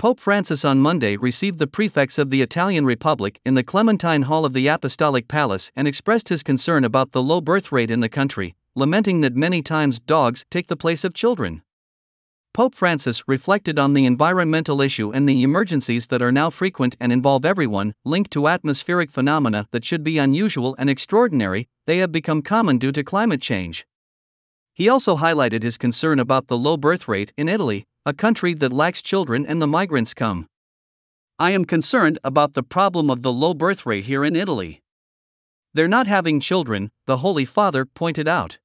Pope Francis on Monday received the prefects of the Italian Republic in the Clementine Hall of the Apostolic Palace and expressed his concern about the low birth rate in the country, lamenting that many times dogs take the place of children. Pope Francis reflected on the environmental issue and the emergencies that are now frequent and involve everyone, linked to atmospheric phenomena that should be unusual and extraordinary, they have become common due to climate change. He also highlighted his concern about the low birth rate in Italy, a country that lacks children and the migrants come. I am concerned about the problem of the low birth rate here in Italy. They're not having children, the Holy Father pointed out.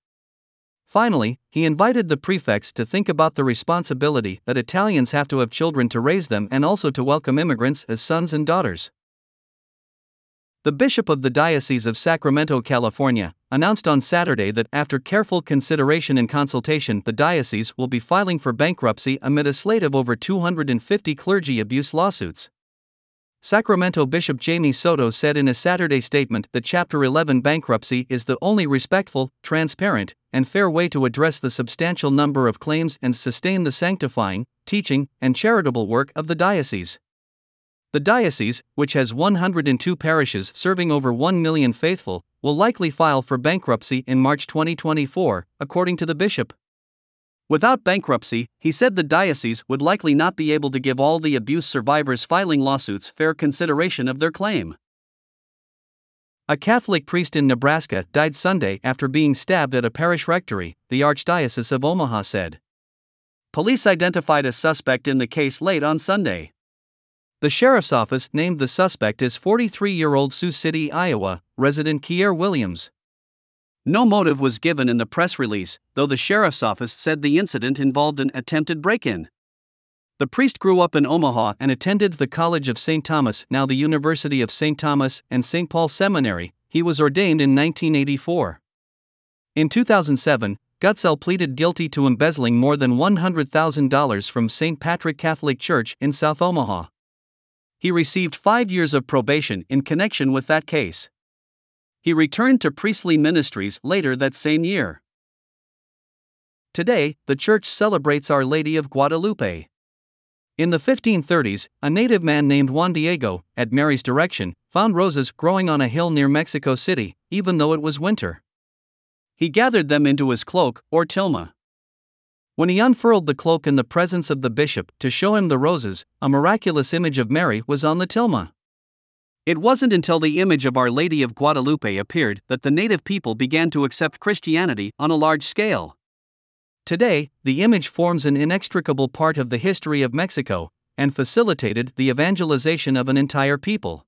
Finally, he invited the prefects to think about the responsibility that Italians have to have children to raise them and also to welcome immigrants as sons and daughters. The Bishop of the Diocese of Sacramento, California, announced on Saturday that after careful consideration and consultation, the diocese will be filing for bankruptcy amid a slate of over 250 clergy abuse lawsuits. Sacramento Bishop Jaime Soto said in a Saturday statement that Chapter 11 bankruptcy is the only respectful, transparent, and fair way to address the substantial number of claims and sustain the sanctifying, teaching, and charitable work of the diocese. The diocese, which has 102 parishes serving over 1 million faithful, will likely file for bankruptcy in March 2024, according to the bishop. Without bankruptcy, he said the diocese would likely not be able to give all the abuse survivors filing lawsuits fair consideration of their claim. A Catholic priest in Nebraska died Sunday after being stabbed at a parish rectory, the Archdiocese of Omaha said. Police identified a suspect in the case late on Sunday. The sheriff's office named the suspect as 43 year old Sioux City, Iowa, resident Kier Williams. No motive was given in the press release, though the sheriff's office said the incident involved an attempted break in. The priest grew up in Omaha and attended the College of St. Thomas, now the University of St. Thomas and St. Paul Seminary. He was ordained in 1984. In 2007, Gutgsell pleaded guilty to embezzling more than $100,000 from St. Patrick Catholic Church in South Omaha. He received five years of probation in connection with that case. He returned to priestly ministries later that same year. Today, the church celebrates Our Lady of Guadalupe. In the 1530s, a native man named Juan Diego, at Mary's direction, found roses growing on a hill near Mexico City, even though it was winter. He gathered them into his cloak, or tilma. When he unfurled the cloak in the presence of the bishop to show him the roses, a miraculous image of Mary was on the tilma. It wasn't until the image of Our Lady of Guadalupe appeared that the native people began to accept Christianity on a large scale. Today, the image forms an inextricable part of the history of Mexico and facilitated the evangelization of an entire people.